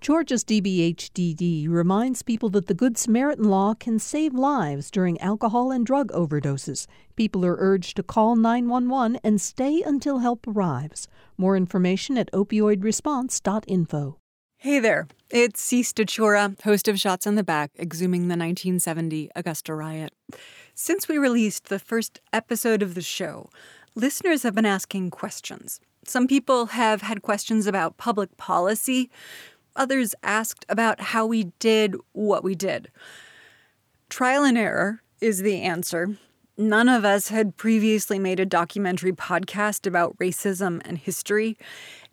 Georgia's DBHDD reminds people that the Good Samaritan law can save lives during alcohol and drug overdoses. People are urged to call 911 and stay until help arrives. More information at opioidresponse.info. Hey there, it's Sea Stachura, host of Shots in the Back, exhuming the 1970 Augusta riot. Since we released the first episode of the show, listeners have been asking questions. Some people have had questions about public policy. Others asked about how we did what we did. Trial and error is the answer. None of us had previously made a documentary podcast about racism and history,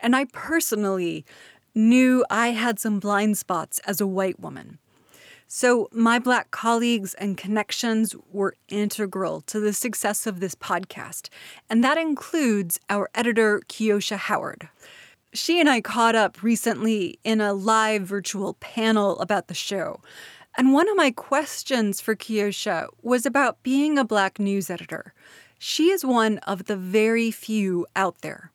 and I personally knew I had some blind spots as a white woman. So, my Black colleagues and connections were integral to the success of this podcast, and that includes our editor, Kiosha Howard. She and I caught up recently in a live virtual panel about the show. And one of my questions for Kiosha was about being a Black news editor. She is one of the very few out there.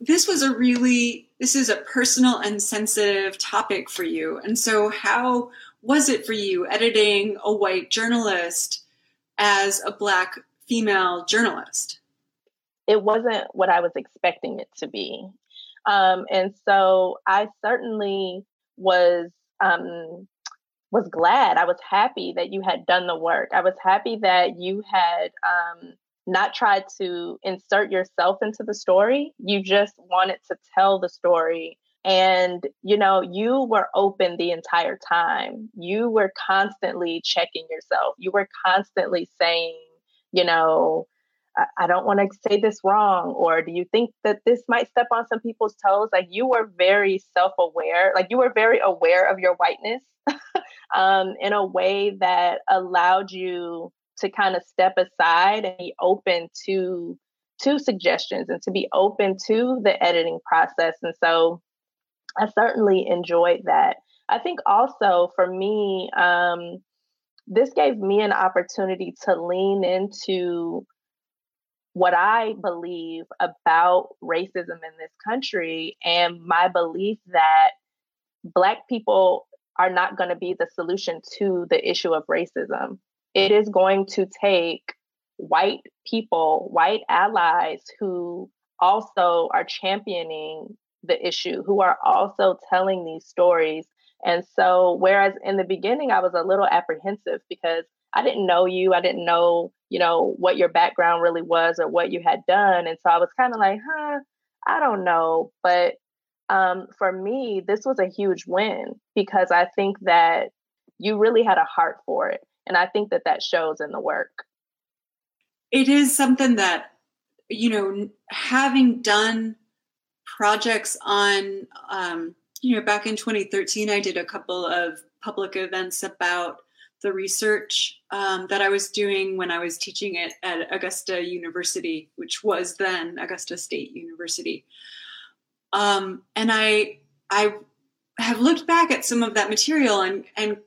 This was a really, this is a personal and sensitive topic for you. And so, how was it for you editing a white journalist as a Black female journalist? It wasn't what I was expecting it to be. Um, and so I certainly was um, was glad. I was happy that you had done the work. I was happy that you had um, not tried to insert yourself into the story. You just wanted to tell the story. And, you know, you were open the entire time. You were constantly checking yourself. You were constantly saying, you know, I don't want to say this wrong, or do you think that this might step on some people's toes? Like you were very self aware, like you were very aware of your whiteness um, in a way that allowed you to kind of step aside and be open to to suggestions and to be open to the editing process. And so I certainly enjoyed that. I think also for me, um, this gave me an opportunity to lean into what I believe about racism in this country and my belief that Black people are not going to be the solution to the issue of racism. It is going to take white people, white allies who also are championing the issue, who are also telling these stories. And so, whereas in the beginning I was a little apprehensive because I didn't know you, I didn't know you know, what your background really was or what you had done. And so I was kind of like, huh, I don't know. But um, for me, this was a huge win because I think that you really had a heart for it. And I think that that shows in the work. It is something that, you know, having done projects on, um, you know, back in 2013, I did a couple of public events about the research um, that I was doing when I was teaching it at Augusta University, which was then Augusta State University. Um, and I I have looked back at some of that material and and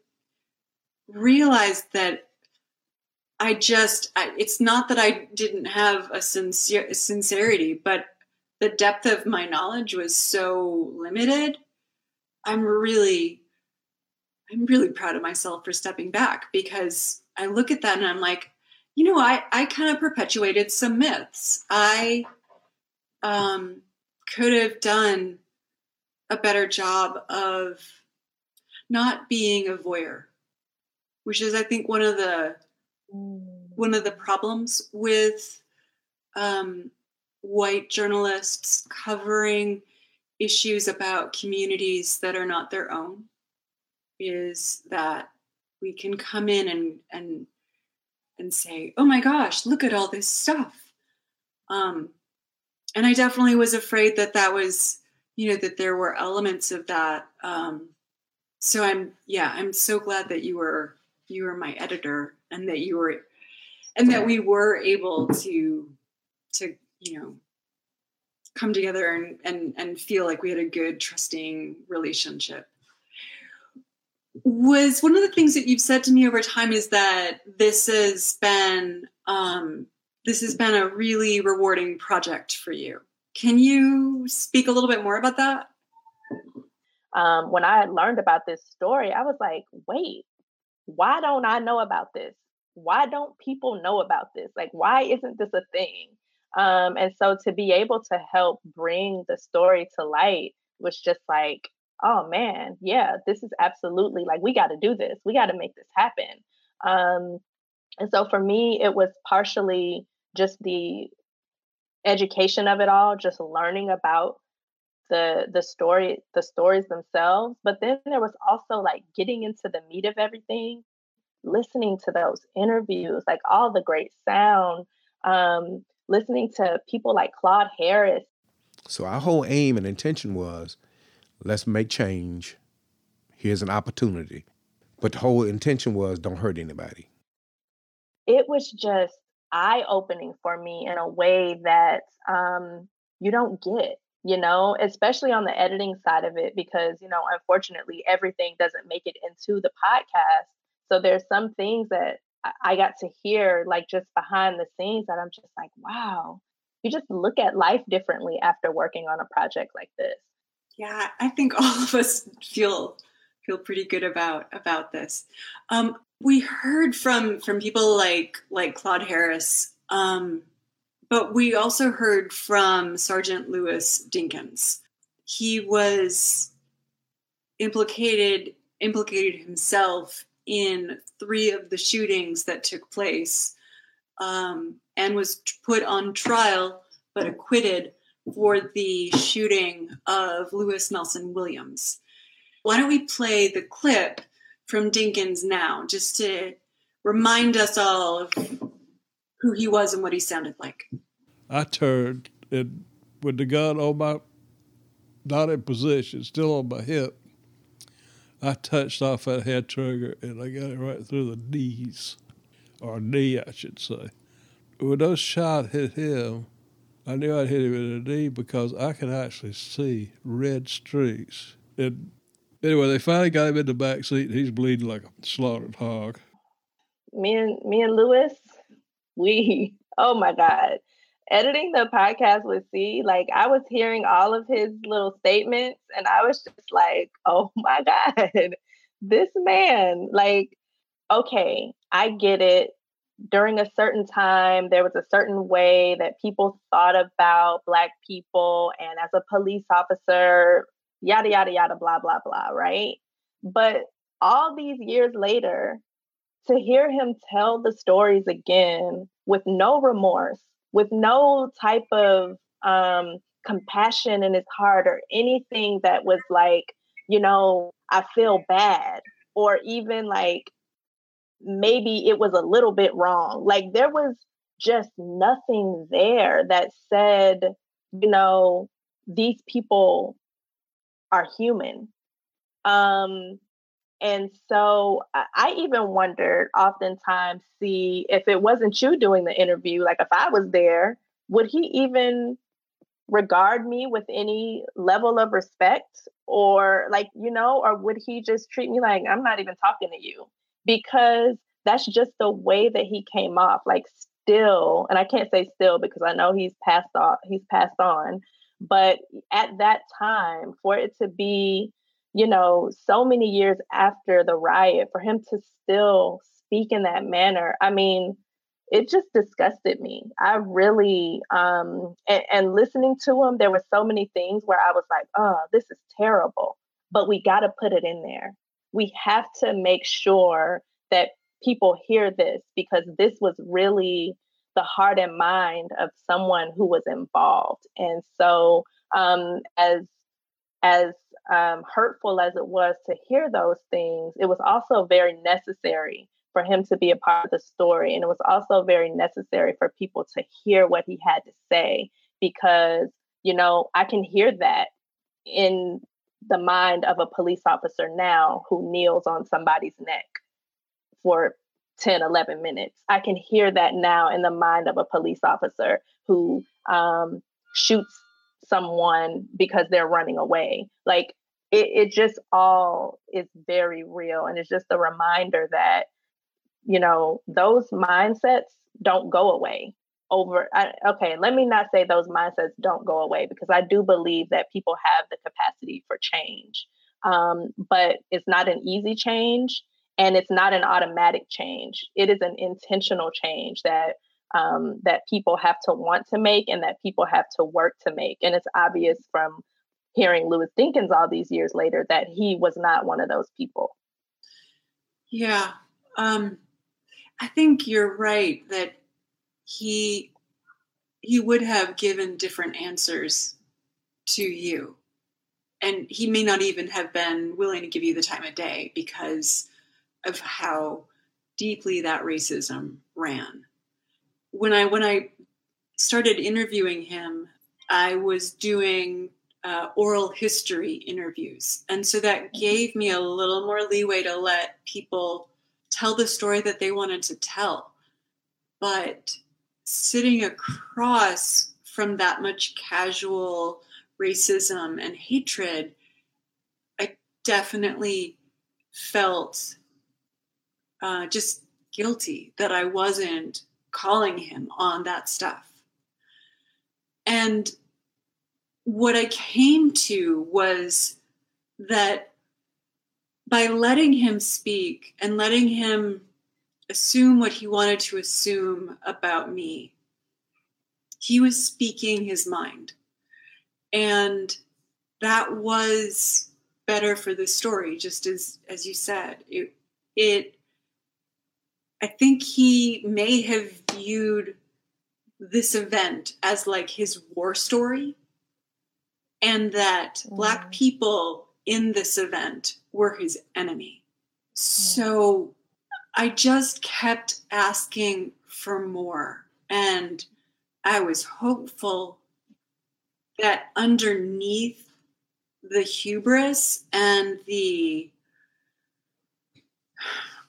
realized that I just I, it's not that I didn't have a sincere sincerity, but the depth of my knowledge was so limited. I'm really I'm really proud of myself for stepping back because I look at that and I'm like, you know, I, I kind of perpetuated some myths. I um, could have done a better job of not being a voyeur, which is, I think, one of the one of the problems with um, white journalists covering issues about communities that are not their own is that we can come in and and and say, "Oh my gosh, look at all this stuff." Um, and I definitely was afraid that that was, you know, that there were elements of that. Um, so I'm, yeah, I'm so glad that you were you were my editor and that you were, and that we were able to to you know come together and and and feel like we had a good trusting relationship was one of the things that you've said to me over time is that this has been um, this has been a really rewarding project for you. Can you speak a little bit more about that? um, when I learned about this story, I was like, wait, why don't I know about this? Why don't people know about this? Like, why isn't this a thing? Um, and so to be able to help bring the story to light was just like, oh man, yeah, this is absolutely like, we got to do this. We got to make this happen. Um, and so for me, it was partially just the education of it all, just learning about the the story the stories themselves but then there was also like getting into the meat of everything listening to those interviews like all the great sound um listening to people like claude harris so our whole aim and intention was let's make change here's an opportunity but the whole intention was don't hurt anybody it was just eye opening for me in a way that um, you don't get you know, especially on the editing side of it, because, you know, unfortunately, everything doesn't make it into the podcast. So there's some things that I got to hear, like just behind the scenes, that I'm just like, wow, you just look at life differently after working on a project like this. Yeah, I think all of us feel feel pretty good about about this. Um, we heard from from people like like Claude Harris um, but we also heard from Sergeant Lewis Dinkins. He was implicated implicated himself in three of the shootings that took place um, and was put on trial but acquitted for the shooting of Lewis Nelson Williams. Why don't we play the clip from Dinkins now just to remind us all of who he was and what he sounded like. I turned and with the gun on my, not in position, still on my hip, I touched off that head trigger and I got it right through the knees, or knee, I should say. When those shots hit him, I knew I'd hit him in the knee because I could actually see red streaks. And anyway, they finally got him in the back seat. And he's bleeding like a slaughtered hog. Me and me and Lewis, we oh my god, editing the podcast with Sea, like I was hearing all of his little statements and I was just like, oh my God, this man, like, okay, I get it. During a certain time, there was a certain way that people thought about Black people, and as a police officer, yada, yada, yada, blah, blah, blah, right? But all these years later, to hear him tell the stories again with no remorse, with no type of um, compassion in his heart or anything that was like, you know, I feel bad, or even like maybe it was a little bit wrong. Like there was just nothing there that said, you know, these people are human. Um, and so I even wondered oftentimes, see, if it wasn't you doing the interview, like if I was there, would he even regard me with any level of respect? Or, like, you know, or would he just treat me like I'm not even talking to you? Because that's just the way that he came off. Like, still, and I can't say still because I know he's passed off, he's passed on. But at that time, for it to be you know, so many years after the riot, for him to still speak in that manner, I mean, it just disgusted me. I really, um, and, and listening to him, there were so many things where I was like, oh, this is terrible, but we got to put it in there. We have to make sure that people hear this because this was really the heart and mind of someone who was involved. And so, um, as as um, hurtful as it was to hear those things, it was also very necessary for him to be a part of the story. And it was also very necessary for people to hear what he had to say because, you know, I can hear that in the mind of a police officer now who kneels on somebody's neck for 10, 11 minutes. I can hear that now in the mind of a police officer who um, shoots someone because they're running away. Like it, it just all is very real. And it's just a reminder that, you know, those mindsets don't go away over. I, okay, let me not say those mindsets don't go away because I do believe that people have the capacity for change. um, but it's not an easy change and it's not an automatic change. It is an intentional change that um, that people have to want to make and that people have to work to make. And it's obvious from hearing Louis Dinkins all these years later that he was not one of those people. Yeah. Um, I think you're right that he he would have given different answers to you. And he may not even have been willing to give you the time of day because of how deeply that racism ran. When I when I started interviewing him, I was doing uh, oral history interviews. And so that mm-hmm. gave me a little more leeway to let people tell the story that they wanted to tell. But sitting across from that much casual racism and hatred, I definitely felt uh, just guilty that I wasn't calling him on that stuff. And what I came to was that by letting him speak and letting him assume what he wanted to assume about me, he was speaking his mind. And that was better for the story, just as as you said. It it I think he may have viewed this event as like his war story and that mm. black people in this event were his enemy. Mm. So I just kept asking for more. And I was hopeful that underneath the hubris and the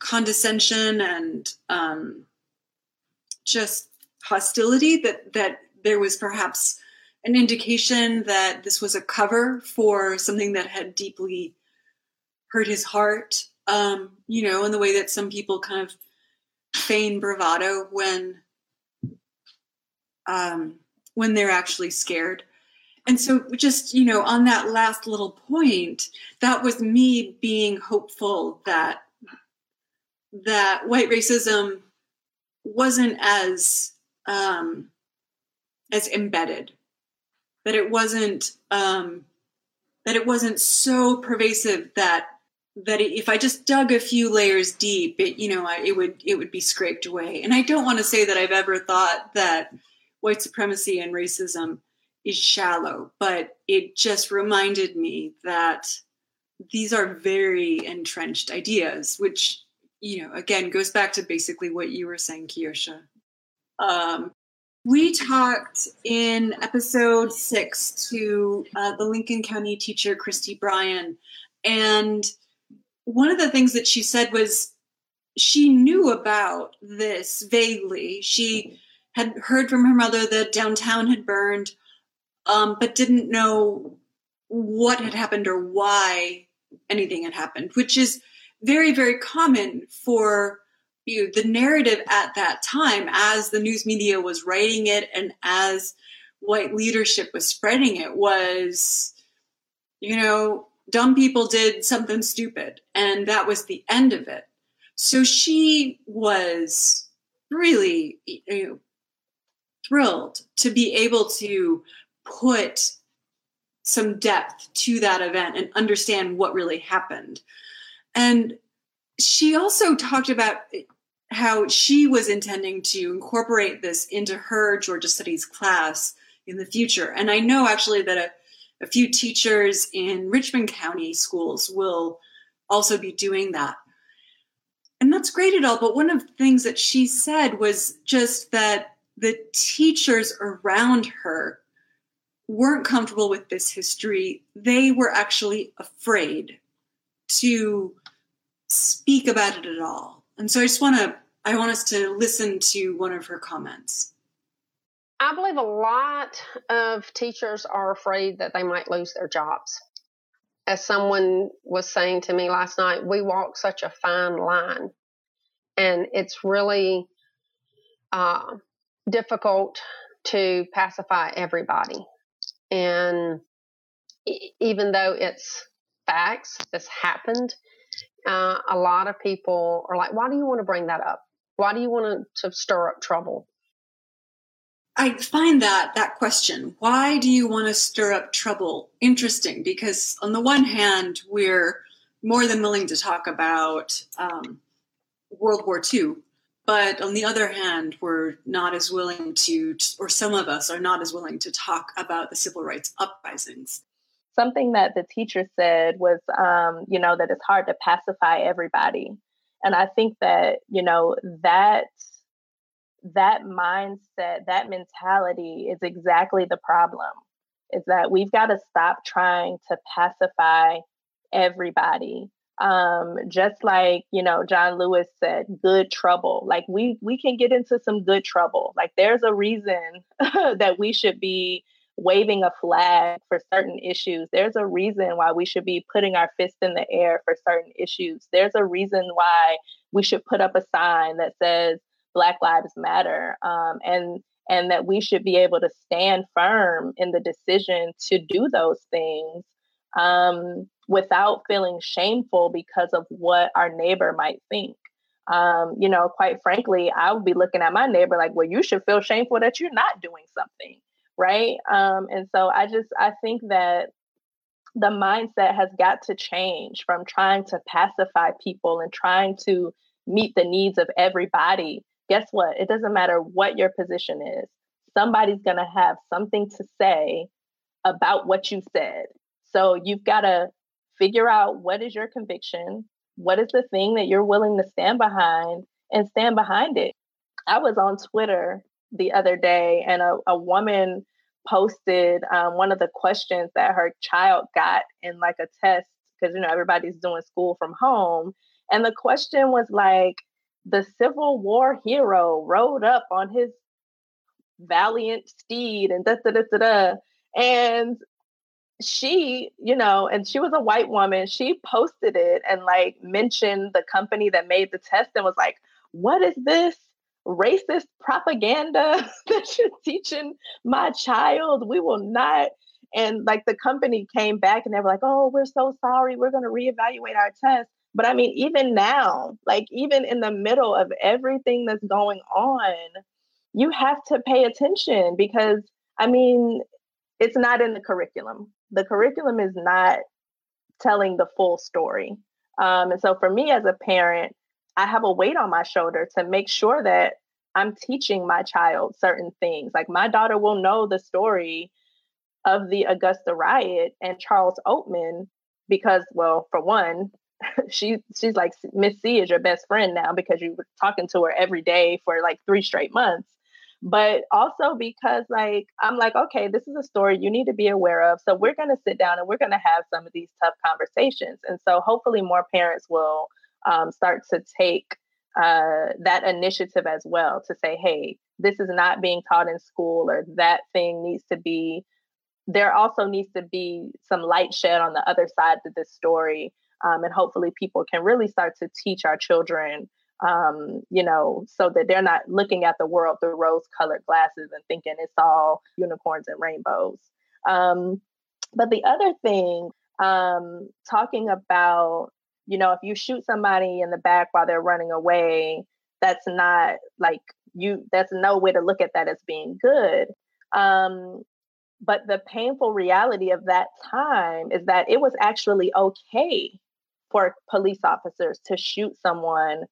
condescension and um, just hostility that that there was perhaps an indication that this was a cover for something that had deeply hurt his heart. Um, you know, in the way that some people kind of feign bravado when um, when they're actually scared. And so, just you know, on that last little point, that was me being hopeful that that white racism wasn't as um, as embedded that it wasn't um, that it wasn't so pervasive that that if I just dug a few layers deep, it you know it would it would be scraped away. And I don't want to say that I've ever thought that white supremacy and racism is shallow, but it just reminded me that these are very entrenched ideas, which you know again goes back to basically what you were saying, Kiosha. Um, we talked in episode six to uh, the Lincoln County teacher, Christy Bryan. And one of the things that she said was she knew about this vaguely. She had heard from her mother that downtown had burned, um, but didn't know what had happened or why anything had happened, which is very, very common for you know, the narrative at that time, as the news media was writing it and as white leadership was spreading it, was, you know, dumb people did something stupid. And that was the end of it. So she was really you know, thrilled to be able to put some depth to that event and understand what really happened. And she also talked about how she was intending to incorporate this into her Georgia Studies class in the future. And I know actually that a, a few teachers in Richmond County schools will also be doing that. And that's great at all. But one of the things that she said was just that the teachers around her weren't comfortable with this history. They were actually afraid to speak about it at all. And so I just want to I want us to listen to one of her comments. I believe a lot of teachers are afraid that they might lose their jobs. As someone was saying to me last night, we walk such a fine line, and it's really uh, difficult to pacify everybody. And even though it's facts. This happened. Uh, a lot of people are like, why do you want to bring that up? Why do you want to, to stir up trouble? I find that that question, why do you want to stir up trouble, interesting because on the one hand, we're more than willing to talk about um, World War II, but on the other hand, we're not as willing to, or some of us are not as willing to talk about the civil rights uprisings. Something that the teacher said was, um, you know, that it's hard to pacify everybody. And I think that, you know, that that mindset, that mentality is exactly the problem. Is that we've got to stop trying to pacify everybody. Um, just like you know, John Lewis said, "Good trouble." Like we we can get into some good trouble. Like there's a reason that we should be waving a flag for certain issues. There's a reason why we should be putting our fist in the air for certain issues. There's a reason why we should put up a sign that says Black Lives Matter, um, and and that we should be able to stand firm in the decision to do those things um, without feeling shameful because of what our neighbor might think. Um, you know, quite frankly, I would be looking at my neighbor like, well, you should feel shameful that you're not doing something, right? Um, and so I just I think that the mindset has got to change from trying to pacify people and trying to meet the needs of everybody guess what? It doesn't matter what your position is. Somebody's going to have something to say about what you said. So you've got to figure out what is your conviction, what is the thing that you're willing to stand behind, and stand behind it. I was on Twitter the other day, and a, a woman posted um, one of the questions that her child got in like a test because you know everybody's doing school from home and the question was like the Civil War hero rode up on his valiant steed and da da da da da. And she, you know, and she was a white woman. She posted it and like mentioned the company that made the test and was like, "What is this racist propaganda that you're teaching my child? We will not." And like the company came back and they were like, "Oh, we're so sorry. We're going to reevaluate our test." But I mean, even now, like even in the middle of everything that's going on, you have to pay attention because I mean, it's not in the curriculum. The curriculum is not telling the full story. Um, and so for me as a parent, I have a weight on my shoulder to make sure that I'm teaching my child certain things. Like my daughter will know the story of the Augusta riot and Charles Oatman because, well, for one, she she's like Miss Sea is your best friend now because you were talking to her every day for like three straight months. But also because like I'm like, okay, this is a story you need to be aware of. So we're gonna sit down and we're gonna have some of these tough conversations. And so hopefully more parents will um, start to take uh, that initiative as well to say, hey, this is not being taught in school or that thing needs to be there also needs to be some light shed on the other side of this story um, and hopefully people can really start to teach our children um, you know, so that they're not looking at the world through rose colored glasses and thinking it's all unicorns and rainbows. Um, but the other thing, um, talking about, you know, if you shoot somebody in the back while they're running away, that's not like you, that's no way to look at that as being good. Um, but the painful reality of that time is that it was actually okay for police officers to shoot someone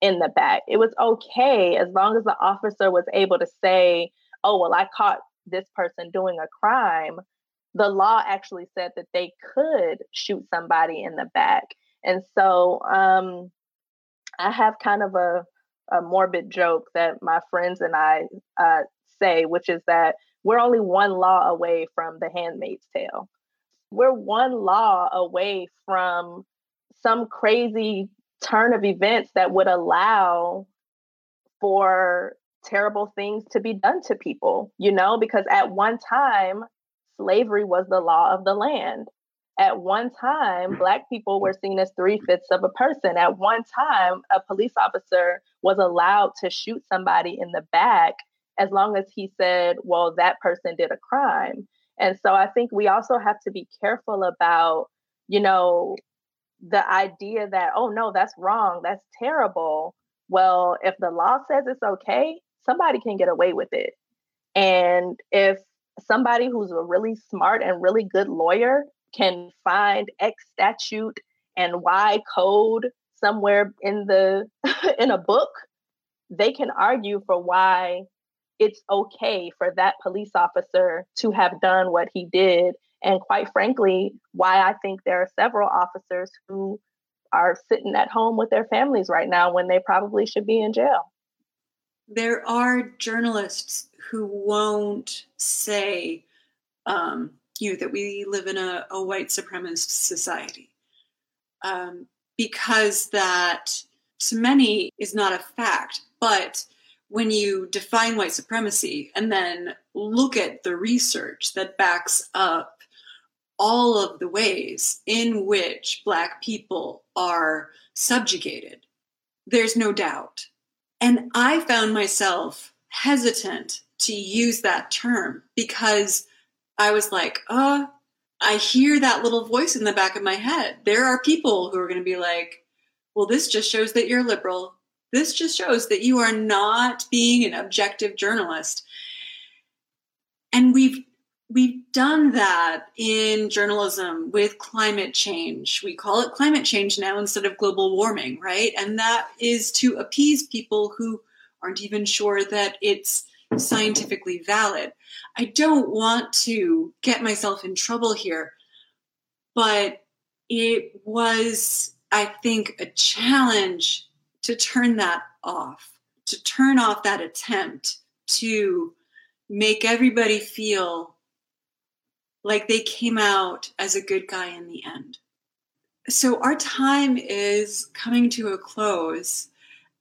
in the back. It was okay as long as the officer was able to say, oh, well, I caught this person doing a crime. The law actually said that they could shoot somebody in the back. And so um, I have kind of a, a morbid joke that my friends and I uh, say, which is that we're only one law away from the handmaid's tale. We're one law away from some crazy turn of events that would allow for terrible things to be done to people, you know, because at one time, slavery was the law of the land. At one time, mm. Black people were seen as three fifths of a person. At one time, a police officer was allowed to shoot somebody in the back as long as he said, well, that person did a crime. And so I think we also have to be careful about you know, the idea that, oh no, that's wrong, that's terrible. Well, if the law says it's okay, somebody can get away with it. And if somebody who's a really smart and really good lawyer can find X statute and Y code somewhere in the in a book, they can argue for why it's okay for that police officer to have done what he did. And quite frankly, why I think there are several officers who are sitting at home with their families right now when they probably should be in jail. There are journalists who won't say, um, you that we live in a, a white supremacist society. Um, because that to many is not a fact. But when you define white supremacy and then look at the research that backs up all of the ways in which Black people are subjugated, there's no doubt. And I found myself hesitant to use that term because I was like, uh, I hear that little voice in the back of my head. There are people who are going to be like, well, this just shows that you're liberal. This just shows that you are not being an objective journalist. And we've we've done that in journalism with climate change. We call it climate change now instead of global warming, right? And that is to appease people who aren't even sure that it's scientifically valid. I don't want to get myself in trouble here, but it was, I think, a challenge to turn that off, to turn off that attempt to make everybody feel like they came out as a good guy in the end. So, our time is coming to a close.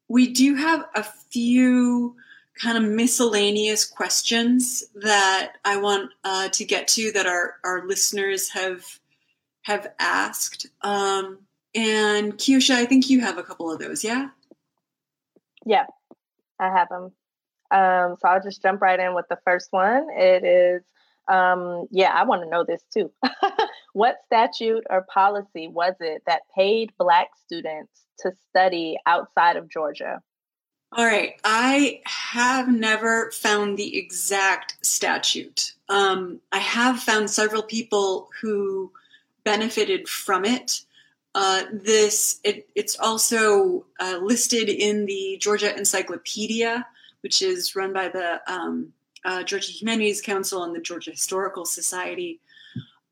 We do have a few kind of miscellaneous questions that I want uh, to get to that our, our listeners have have asked. Um, and Kiosha, I think you have a couple of those, yeah? Yeah, I have them. Um, so I'll just jump right in with the first one. It is, um, yeah, I want to know this too. what statute or policy was it that paid Black students to study outside of Georgia? All right. I have never found the exact statute. Um, I have found several people who benefited from it. Uh, this it, it's also uh, listed in the Georgia Encyclopedia, which is run by the um, uh, Georgia Humanities Council and the Georgia Historical Society.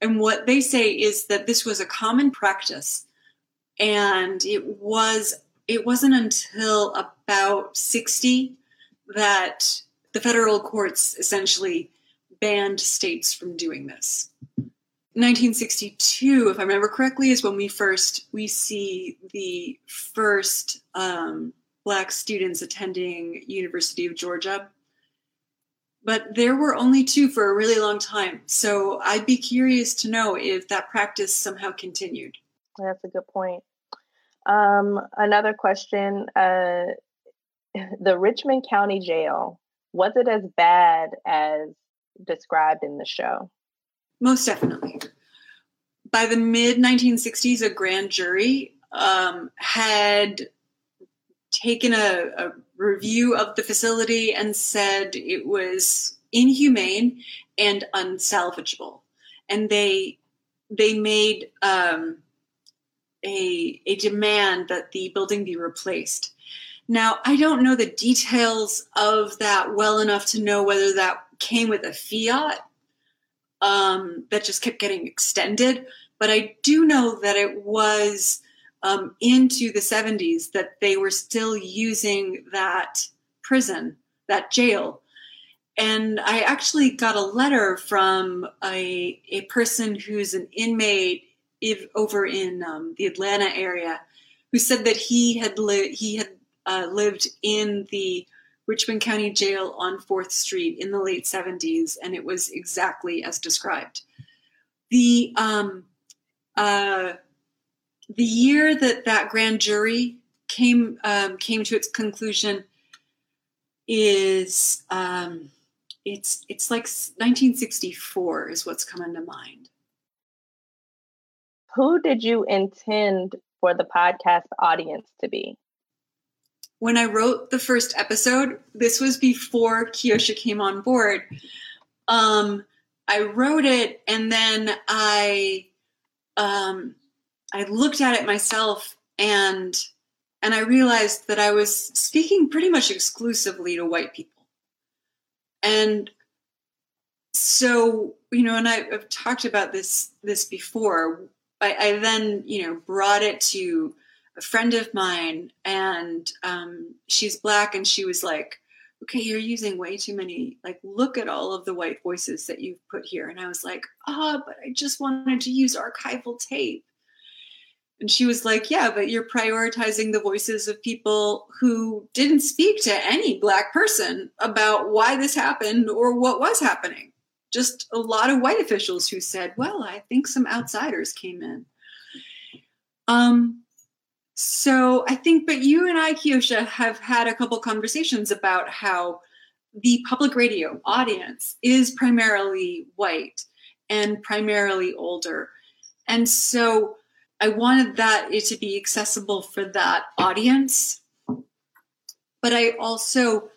And what they say is that this was a common practice, and it was it wasn't until about 60 that the federal courts essentially banned states from doing this. 1962, if I remember correctly, is when we first we see the first um, black students attending University of Georgia. But there were only two for a really long time. So I'd be curious to know if that practice somehow continued. That's a good point. Um, another question uh, The Richmond County Jail, was it as bad as described in the show? Most definitely. By the mid 1960s, a grand jury um, had taken a, a, review of the facility and said it was inhumane and unsalvageable. And they they made um, a, a demand that the building be replaced. Now, I don't know the details of that well enough to know whether that came with a fiat um, that just kept getting extended, but I do know that it was um, into the 70s that they were still using that prison, that jail. And I actually got a letter from a, a person who's an inmate if, over in um, the Atlanta area, who said that he had li- he had uh, lived in the Richmond County Jail on Fourth Street in the late '70s, and it was exactly as described. The um, uh, the year that that grand jury came um, came to its conclusion is um, it's it's like 1964 is what's coming to mind who did you intend for the podcast audience to be? When I wrote the first episode, this was before Kiosha came on board. Um, I wrote it and then I um, I looked at it myself and and I realized that I was speaking pretty much exclusively to white people. And so, you know, and I, have talked about this this before. I, I, then, you know, brought it to a friend of mine, and um, she's black, and she was like, "Okay, you're using way too many. Like, look at all of the white voices that you've put here." And I was like, "Ah, oh, but I just wanted to use archival tape." And she was like, Yeah, but you're prioritizing the voices of people who didn't speak to any Black person about why this happened or what was happening. Just a lot of white officials who said, Well, I think some outsiders came in. Um, so I think, but you and I, Kiosha, have had a couple conversations about how the public radio audience is primarily white and primarily older. And so I wanted that it to be accessible for that audience, but I also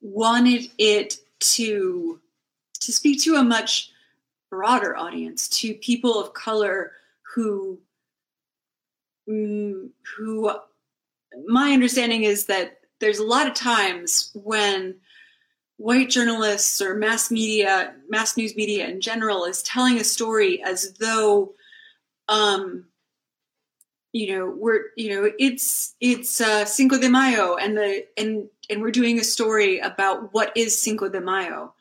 wanted it to to speak to a much broader audience, to people of color who mm, who my understanding is that there's a lot of times when white journalists or mass media, mass news media in general, is telling a story as though um, you know we're you know it's it's uh, Cinco de Mayo and the and and we're doing a story about what is Cinco de Mayo,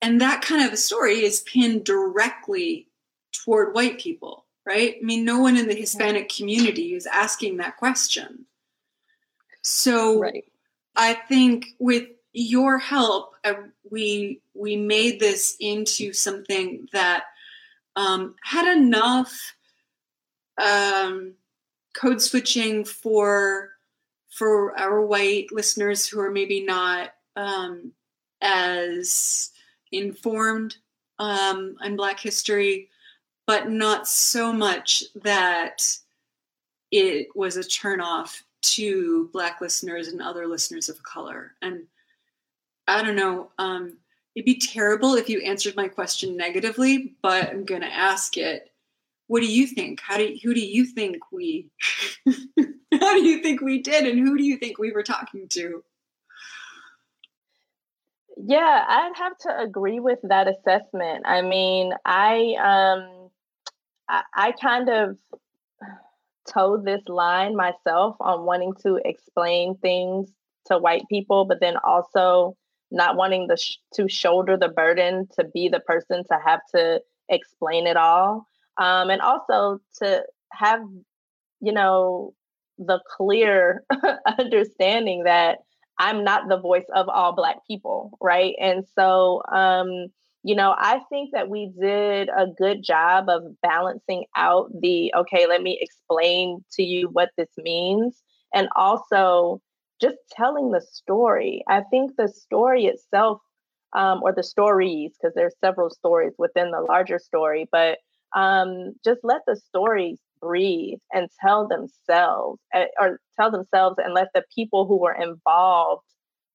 and that kind of a story is pinned directly toward white people, right? I mean, no one in the Hispanic community is asking that question. So right. I think with your help, uh, we we made this into something that um, had enough. Um, code switching for for our white listeners who are maybe not um, as informed um, on Black history, but not so much that it was a turnoff to Black listeners and other listeners of color. And I don't know, um, it'd be terrible if you answered my question negatively, but I'm going to ask it what do you think? How do you, who do you think we how do you think we did and who do you think we were talking to? Yeah, I'd have to agree with that assessment. I mean, I um I, I kind of toed this line myself on wanting to explain things to white people, but then also not wanting the sh- to shoulder the burden to be the person to have to explain it all um, and also to have you know the clear understanding that i'm not the voice of all black people right? And so um, you know i think that we did a good job of balancing out the okay let me explain to you what this means and also just telling the story. I think the story itself um, or the stories because there's several stories within the larger story but um, just let the stories breathe and tell themselves eh, or tell themselves and let the people who were involved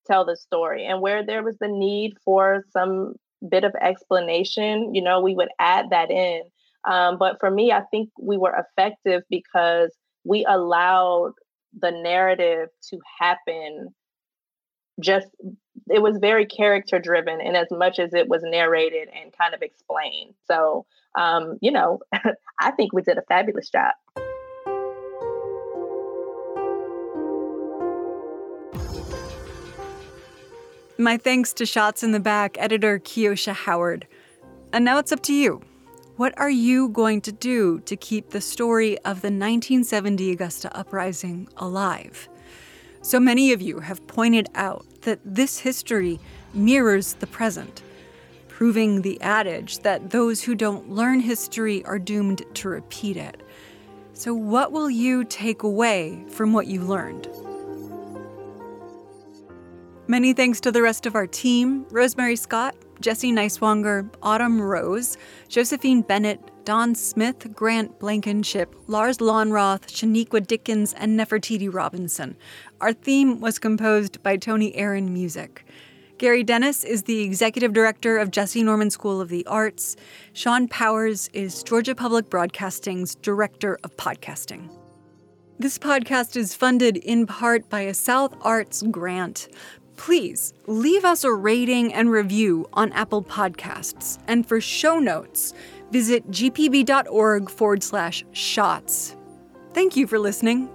tell the story. And where there was the need for some bit of explanation you know we would add that in. Um, but for me i think we were effective because we allowed the narrative to happen just it was very character driven in as much as it was narrated and kind of explained. So um, you know i think we did a fabulous job. My thanks to shots in the back editor kiosha howard. And now it's up to you. What are you going to do to keep the story of the 1970 augusta uprising alive so many of you have pointed out that this history mirrors the present, proving the adage that those who don't learn history are doomed to repeat it. So, what will you take away from what you learned? Many thanks to the rest of our team Rosemary Scott, Jesse Neiswanger, Autumn Rose, Josephine Bennett, Don Smith, Grant Blankenship, Lars Lonroth, Shaniqua Dickens, and Nefertiti Robinson. Our theme was composed by Tony Aaron Music. Gary Dennis is the executive director of Jessye Norman School of the Arts. Sean Powers is Georgia Public Broadcasting's director of podcasting. This podcast is funded in part by a South Arts grant. Please leave us a rating and review on Apple Podcasts. And for show notes, visit gpb.org forward slash shots. Thank you for listening.